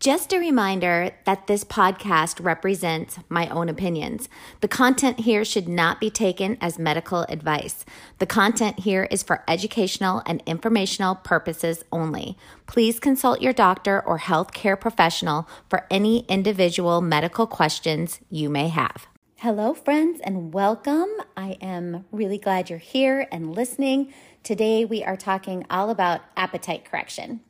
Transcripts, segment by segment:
Just a reminder that this podcast represents my own opinions. The content here should not be taken as medical advice. The content here is for educational and informational purposes only. Please consult your doctor or healthcare professional for any individual medical questions you may have. Hello, friends, and welcome. I am really glad you're here and listening. Today, we are talking all about appetite correction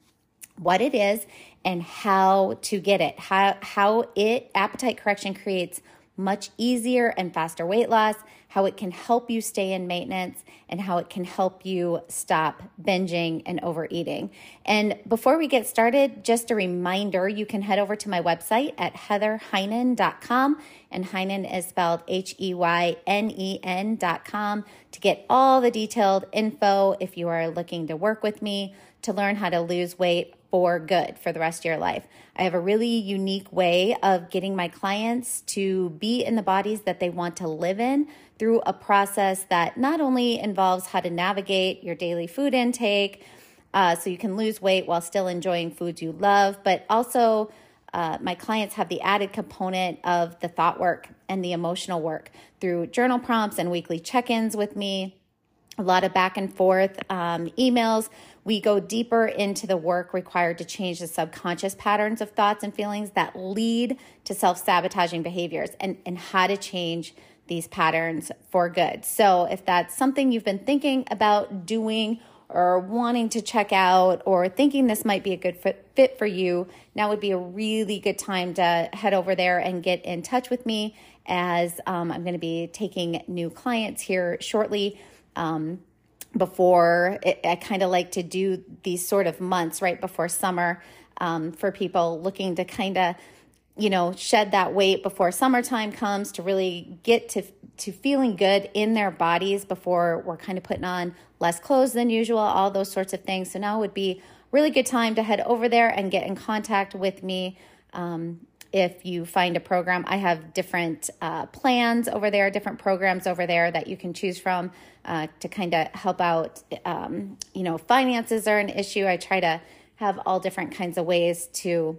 what it is and how to get it. How how it appetite correction creates much easier and faster weight loss, how it can help you stay in maintenance, and how it can help you stop binging and overeating. And before we get started, just a reminder you can head over to my website at heatherheynen.com, and Heynen is spelled H E Y N E N.com to get all the detailed info if you are looking to work with me to learn how to lose weight for good for the rest of your life. I have a really unique way of getting my clients to be in the bodies that they want to live in through a process that not only involves how to navigate your daily food intake uh, so you can lose weight while still enjoying foods you love, but also uh, my clients have the added component of the thought work and the emotional work through journal prompts and weekly check ins with me a lot of back and forth um, emails. We go deeper into the work required to change the subconscious patterns of thoughts and feelings that lead to self sabotaging behaviors and, and how to change these patterns for good. So, if that's something you've been thinking about doing or wanting to check out or thinking this might be a good fit, for you, now would be a really good time to head over there and get in touch with me as um, I'm going to be taking new clients here shortly um, before it, I kind of like to do these sort of months right before summer um, for people looking to kind of you know shed that weight before summertime comes to really get to to feeling good in their bodies before we're kind of putting on less clothes than usual all those sorts of things. So now would be really good time to head over there and get in contact with me um, if you find a program. I have different uh, plans over there, different programs over there that you can choose from uh, to kind of help out. Um, you know, finances are an issue. I try to have all different kinds of ways to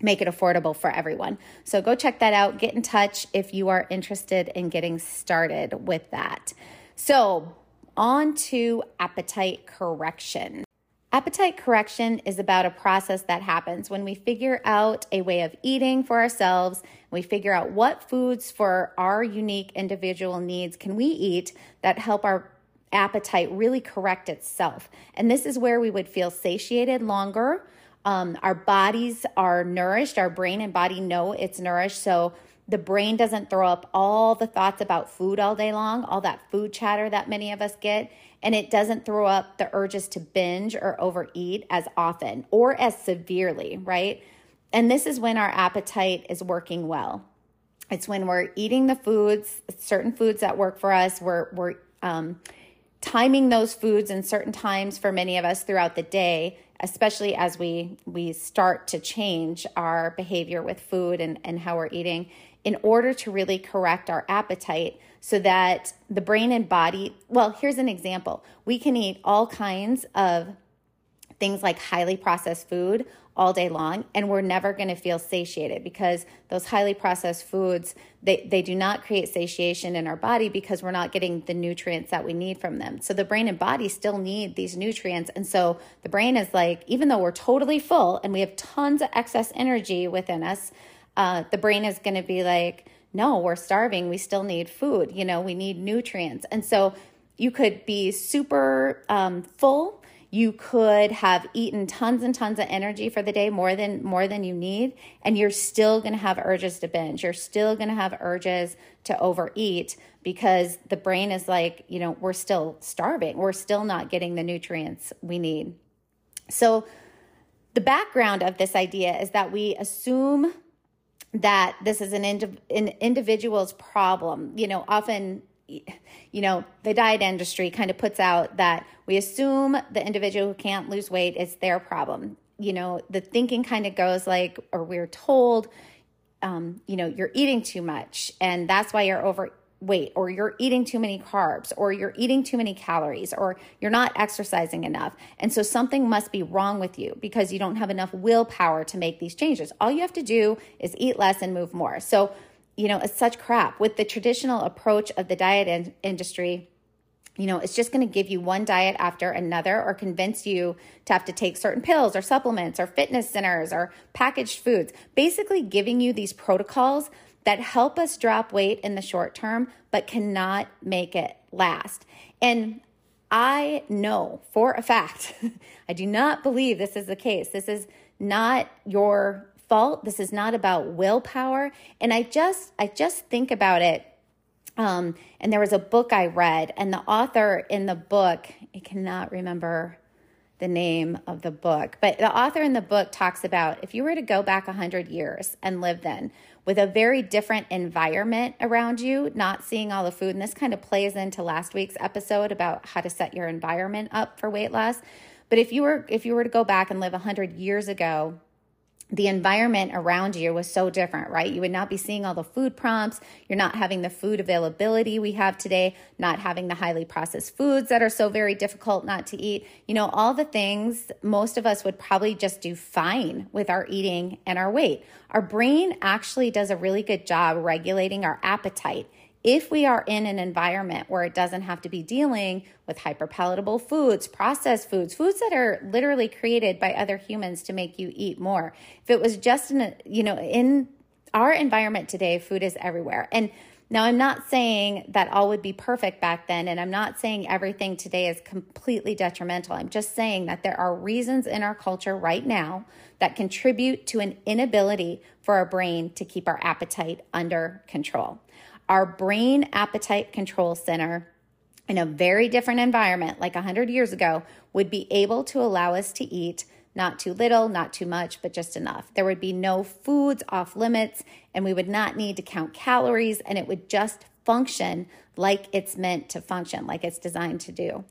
make it affordable for everyone. So go check that out. Get in touch if you are interested in getting started with that. So, on to appetite correction. Appetite correction is about a process that happens when we figure out a way of eating for ourselves. We figure out what foods for our unique individual needs can we eat that help our appetite really correct itself. And this is where we would feel satiated longer. Um, our bodies are nourished, our brain and body know it's nourished. So the brain doesn't throw up all the thoughts about food all day long, all that food chatter that many of us get and it doesn't throw up the urges to binge or overeat as often or as severely, right? And this is when our appetite is working well. It's when we're eating the foods, certain foods that work for us. We're we're um, timing those foods in certain times for many of us throughout the day, especially as we we start to change our behavior with food and, and how we're eating in order to really correct our appetite so that the brain and body, well, here's an example. We can eat all kinds of things like highly processed food all day long and we're never going to feel satiated because those highly processed foods they, they do not create satiation in our body because we're not getting the nutrients that we need from them so the brain and body still need these nutrients and so the brain is like even though we're totally full and we have tons of excess energy within us uh, the brain is going to be like, no, we're starving. We still need food. You know, we need nutrients. And so you could be super um, full. You could have eaten tons and tons of energy for the day, more than more than you need, and you're still going to have urges to binge. You're still going to have urges to overeat because the brain is like, you know, we're still starving. We're still not getting the nutrients we need. So the background of this idea is that we assume that this is an, indi- an individual's problem. You know, often, you know, the diet industry kind of puts out that we assume the individual who can't lose weight is their problem. You know, the thinking kind of goes like, or we're told, um, you know, you're eating too much and that's why you're over weight or you're eating too many carbs or you're eating too many calories or you're not exercising enough. And so something must be wrong with you because you don't have enough willpower to make these changes. All you have to do is eat less and move more. So, you know, it's such crap. With the traditional approach of the diet in- industry, you know, it's just going to give you one diet after another or convince you to have to take certain pills or supplements or fitness centers or packaged foods, basically giving you these protocols that help us drop weight in the short term, but cannot make it last. And I know for a fact, I do not believe this is the case. This is not your fault. This is not about willpower. And I just, I just think about it. Um, and there was a book I read, and the author in the book, I cannot remember the name of the book, but the author in the book talks about if you were to go back 100 years and live then, with a very different environment around you, not seeing all the food. And this kind of plays into last week's episode about how to set your environment up for weight loss. But if you were if you were to go back and live 100 years ago, the environment around you was so different, right? You would not be seeing all the food prompts. You're not having the food availability we have today, not having the highly processed foods that are so very difficult not to eat. You know, all the things most of us would probably just do fine with our eating and our weight. Our brain actually does a really good job regulating our appetite if we are in an environment where it doesn't have to be dealing with hyperpalatable foods, processed foods, foods that are literally created by other humans to make you eat more. If it was just in a, you know, in our environment today, food is everywhere. And now I'm not saying that all would be perfect back then, and I'm not saying everything today is completely detrimental. I'm just saying that there are reasons in our culture right now that contribute to an inability for our brain to keep our appetite under control. Our brain appetite control center in a very different environment, like 100 years ago, would be able to allow us to eat not too little, not too much, but just enough. There would be no foods off limits, and we would not need to count calories, and it would just function like it's meant to function, like it's designed to do.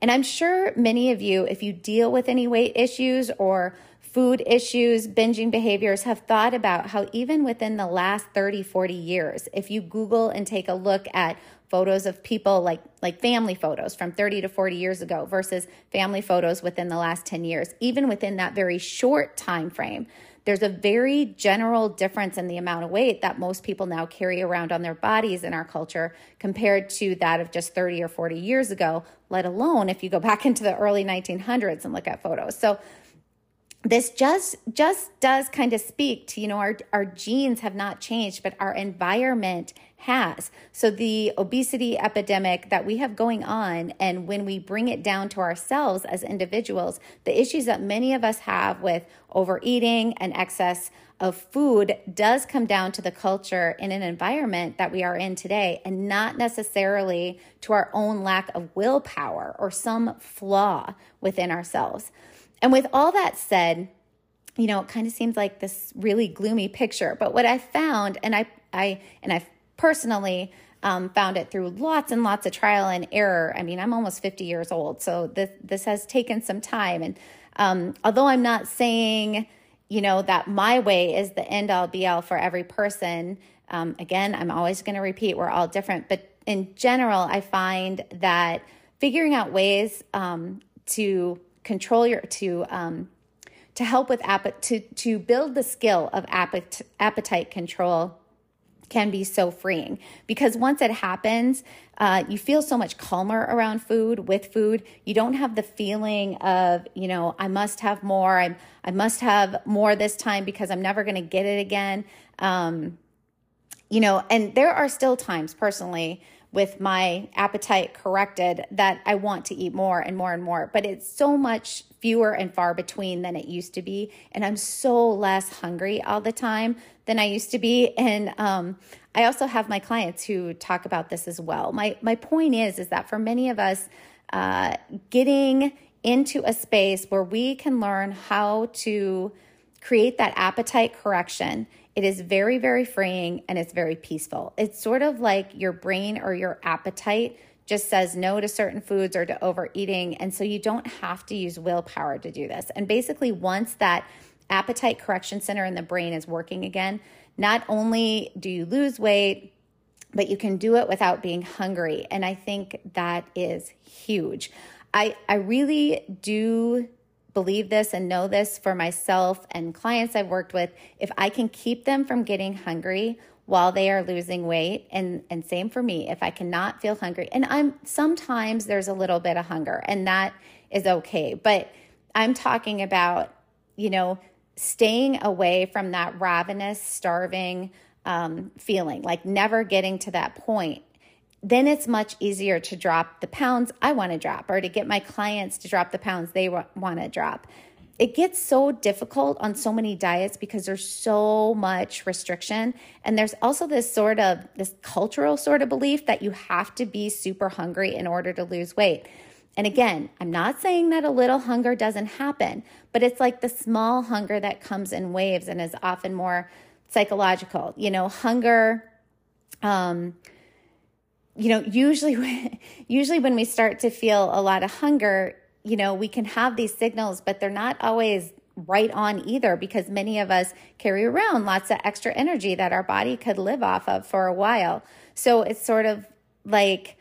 And I'm sure many of you, if you deal with any weight issues or food issues, binging behaviors have thought about how even within the last 30, 40 years, if you Google and take a look at photos of people like like family photos from 30 to 40 years ago versus family photos within the last 10 years, even within that very short time frame, there's a very general difference in the amount of weight that most people now carry around on their bodies in our culture compared to that of just 30 or 40 years ago, let alone if you go back into the early 1900s and look at photos. So this just just does kind of speak to you know our our genes have not changed but our environment has. So the obesity epidemic that we have going on and when we bring it down to ourselves as individuals the issues that many of us have with overeating and excess of food does come down to the culture in an environment that we are in today and not necessarily to our own lack of willpower or some flaw within ourselves and with all that said, you know, it kind of seems like this really gloomy picture. But what I found, and I, I, and I've personally um, found it through lots and lots of trial and error. I mean, I'm almost 50 years old, so this this has taken some time. And um, although I'm not saying, you know, that my way is the end all be all for every person, um, again, I'm always going to repeat we're all different. But in general, I find that figuring out ways um, to control your to um, to help with appetite to to build the skill of appetite appetite control can be so freeing because once it happens, uh, you feel so much calmer around food with food. You don't have the feeling of, you know, I must have more. I, I must have more this time because I'm never going to get it again. Um, you know, and there are still times personally with my appetite corrected that I want to eat more and more and more. But it's so much fewer and far between than it used to be. And I'm so less hungry all the time than I used to be. And um, I also have my clients who talk about this as well. My my point is is that for many of us, uh, getting into a space where we can learn how to create that appetite correction. It is very, very freeing and it's very peaceful. It's sort of like your brain or your appetite just says no to certain foods or to overeating. And so you don't have to use willpower to do this. And basically, once that appetite correction center in the brain is working again, not only do you lose weight, but you can do it without being hungry. And I think that is huge. I, I really do believe this and know this for myself and clients I've worked with. If I can keep them from getting hungry while they are losing weight, and, and same for me, if I cannot feel hungry, and I'm sometimes there's a little bit of hunger, and that is okay. But I'm talking about, you know, staying away from that ravenous, starving um, feeling, like never getting to that point then it's much easier to drop the pounds I want to drop or to get my clients to drop the pounds they want to drop. It gets so difficult on so many diets because there's so much restriction. And there's also this sort of this cultural sort of belief that you have to be super hungry in order to lose weight. And again, I'm not saying that a little hunger doesn't happen, but it's like the small hunger that comes in waves and is often more psychological. You know, hunger, um, you know, usually, usually when we start to feel a lot of hunger, you know, we can have these signals, but they're not always right on either because many of us carry around lots of extra energy that our body could live off of for a while. So it's sort of like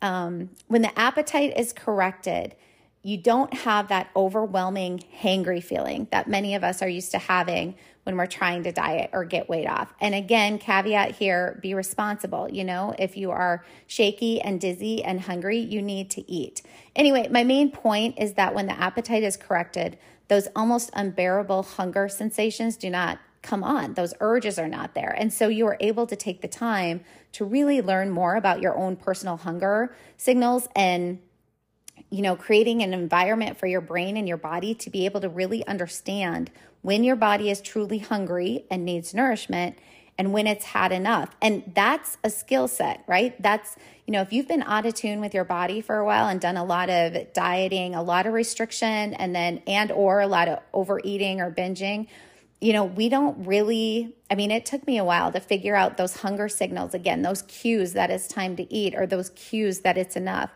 um, when the appetite is corrected, you don't have that overwhelming hangry feeling that many of us are used to having when we're trying to diet or get weight off. And again, caveat here be responsible. You know, if you are shaky and dizzy and hungry, you need to eat. Anyway, my main point is that when the appetite is corrected, those almost unbearable hunger sensations do not come on. Those urges are not there. And so you are able to take the time to really learn more about your own personal hunger signals and you know, creating an environment for your brain and your body to be able to really understand when your body is truly hungry and needs nourishment and when it's had enough. And that's a skill set, right? That's, you know, if you've been out of tune with your body for a while and done a lot of dieting, a lot of restriction, and then, and or a lot of overeating or binging, you know, we don't really, I mean, it took me a while to figure out those hunger signals again, those cues that it's time to eat or those cues that it's enough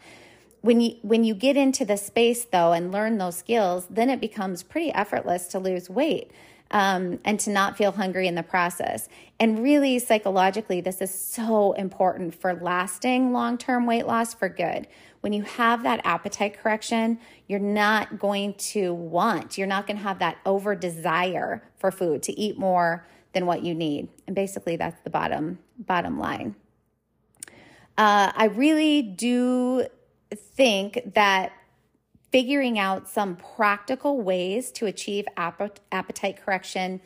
when you when you get into the space though and learn those skills then it becomes pretty effortless to lose weight um, and to not feel hungry in the process. And really psychologically this is so important for lasting long-term weight loss for good. When you have that appetite correction you're not going to want you're not going to have that over desire for food to eat more than what you need. And basically that's the bottom bottom line. Uh, I really do think that figuring out some practical ways to achieve appetite correction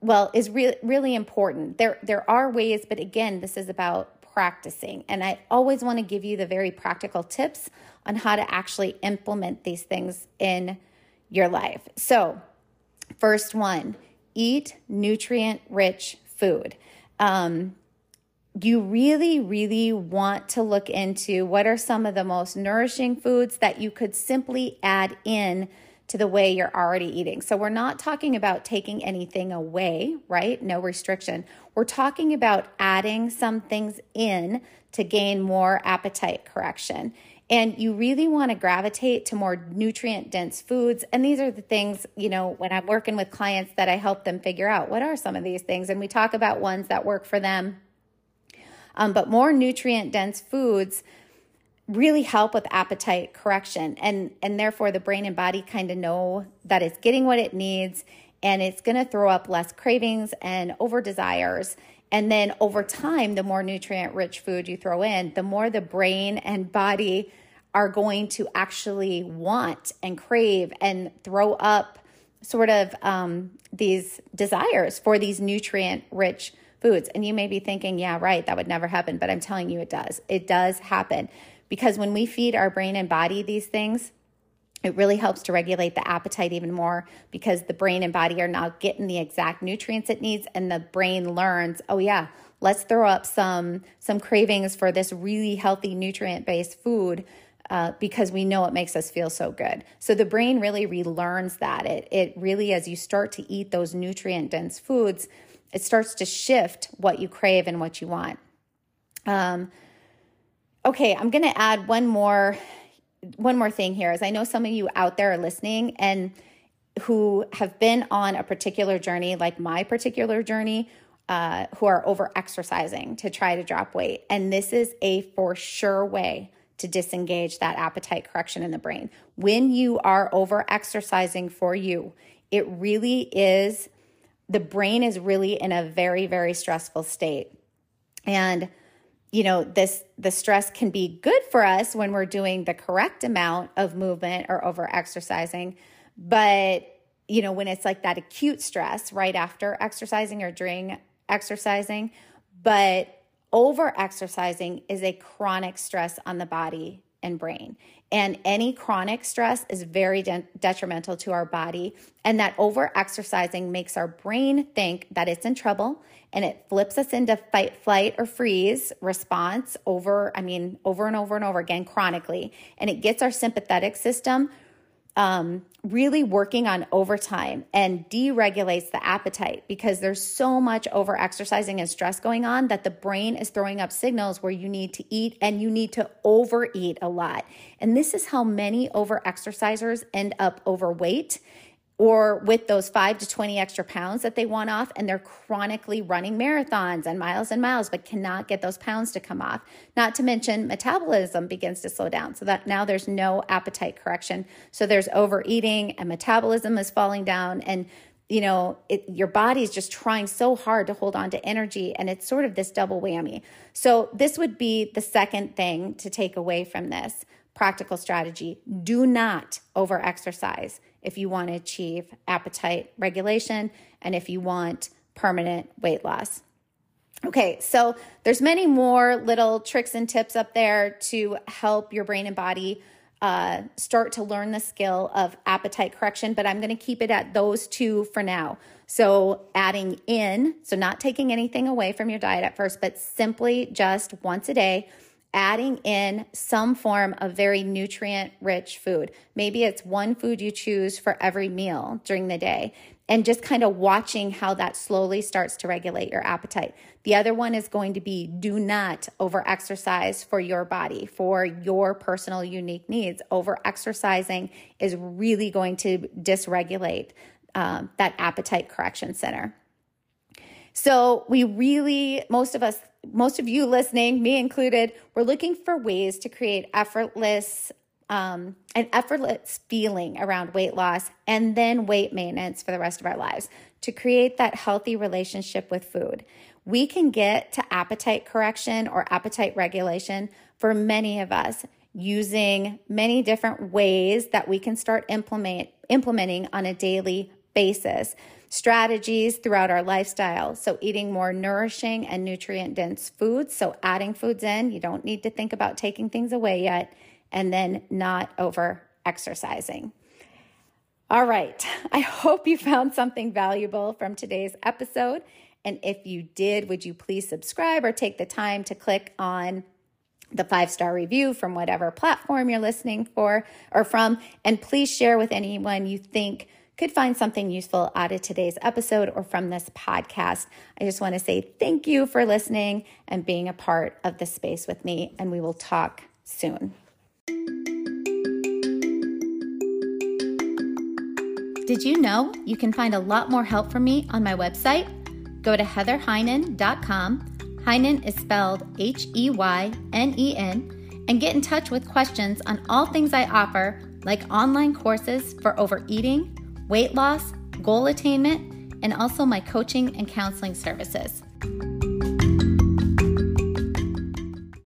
well is re- really important. There there are ways but again this is about practicing. And i always want to give you the very practical tips on how to actually implement these things in your life. So first one eat nutrient rich food. Um, you really, really want to look into what are some of the most nourishing foods that you could simply add in to the way you're already eating. So, we're not talking about taking anything away, right? No restriction. We're talking about adding some things in to gain more appetite correction. And you really want to gravitate to more nutrient dense foods. And these are the things, you know, when I'm working with clients that I help them figure out what are some of these things. And we talk about ones that work for them um, but more nutrient dense foods really help with appetite correction. And and therefore the brain and body kind of know that it's getting what it needs and it's going to throw up less cravings and over desires and then over time the more nutrient rich food you throw in the more the brain and body are going to actually want and crave and throw up sort of um, these desires for these nutrient rich foods. And you may be thinking, yeah, right, that would never happen. But I'm telling you, it does. It does happen because when we feed our brain and body these things, it really helps to regulate the appetite even more because the brain and body are now getting the exact nutrients it needs and the brain learns oh yeah let's throw up some some cravings for this really healthy nutrient based food uh, because we know it makes us feel so good. So the brain really relearns that. It, it really, as you start to eat those nutrient dense foods, it starts to shift what you crave and what you want. Um, okay, I'm going to add one more one more thing here is I know some of you out there are listening and who have been on a particular journey, like my particular journey, uh, who are over exercising to try to drop weight. And this is a for sure way to disengage that appetite correction in the brain. When you are over exercising for you, it really is, the brain is really in a very, very stressful state. And you know this the stress can be good for us when we're doing the correct amount of movement or over exercising but you know when it's like that acute stress right after exercising or during exercising but over exercising is a chronic stress on the body and brain and any chronic stress is very de- detrimental to our body. And that over exercising makes our brain think that it's in trouble and it flips us into fight, flight, or freeze response over, I mean, over and over and over again chronically. And it gets our sympathetic system um, really working on overtime and deregulates the appetite because there's so much over exercising and stress going on that the brain is throwing up signals where you need to eat and you need to overeat a lot. And this is how many over exercisers end up overweight or with those five to 20 extra pounds that they want off, and they're chronically running marathons and miles and miles, but cannot get those pounds to come off. Not to mention, metabolism begins to slow down. So that now there's no appetite correction. So there's overeating, and metabolism is falling down. And you know, it, your body's just trying so hard to hold on to energy, and it's sort of this double whammy. So, this would be the second thing to take away from this practical strategy. Do not over exercise if you want to achieve appetite regulation and if you want permanent weight loss. Okay, so there's many more little tricks and tips up there to help your brain and body uh, start to learn the skill of appetite correction, but I'm going to keep it at those two for now. So, adding in, so not taking anything away from your diet at first, but simply just once a day adding in some form of very nutrient rich food. Maybe it's one food you choose for every meal during the day and just kind of watching how that slowly starts to regulate your appetite. The other one is going to be do not over exercise for your body, for your personal unique needs. Over exercising is really going to dysregulate um, that appetite correction center. So we really, most of us most of you listening, me included, we're looking for ways to create effortless, um, an effortless feeling around weight loss and then weight maintenance for the rest of our lives to create that healthy relationship with food. We can get to appetite correction or appetite regulation for many of us using many different ways that we can start implement, implementing on a daily basis strategies throughout our lifestyle. So, eating more nourishing and nutrient dense foods. So, adding foods in, you don't need to think about taking things away yet, and then not over exercising. All right, I hope you found something valuable from today's episode. And if you did, would you please subscribe or take the time to click on the five star review from whatever platform you're listening for or from? And please share with anyone you think could find something useful out of today's episode or from this podcast. I just want to say thank you for listening and being a part of this space with me, and we will talk soon. Did you know you can find a lot more help from me on my website? Go to heatherheynen.com. Heynen is spelled H E Y N E N, and get in touch with questions on all things I offer, like online courses for overeating weight loss, goal attainment, and also my coaching and counseling services.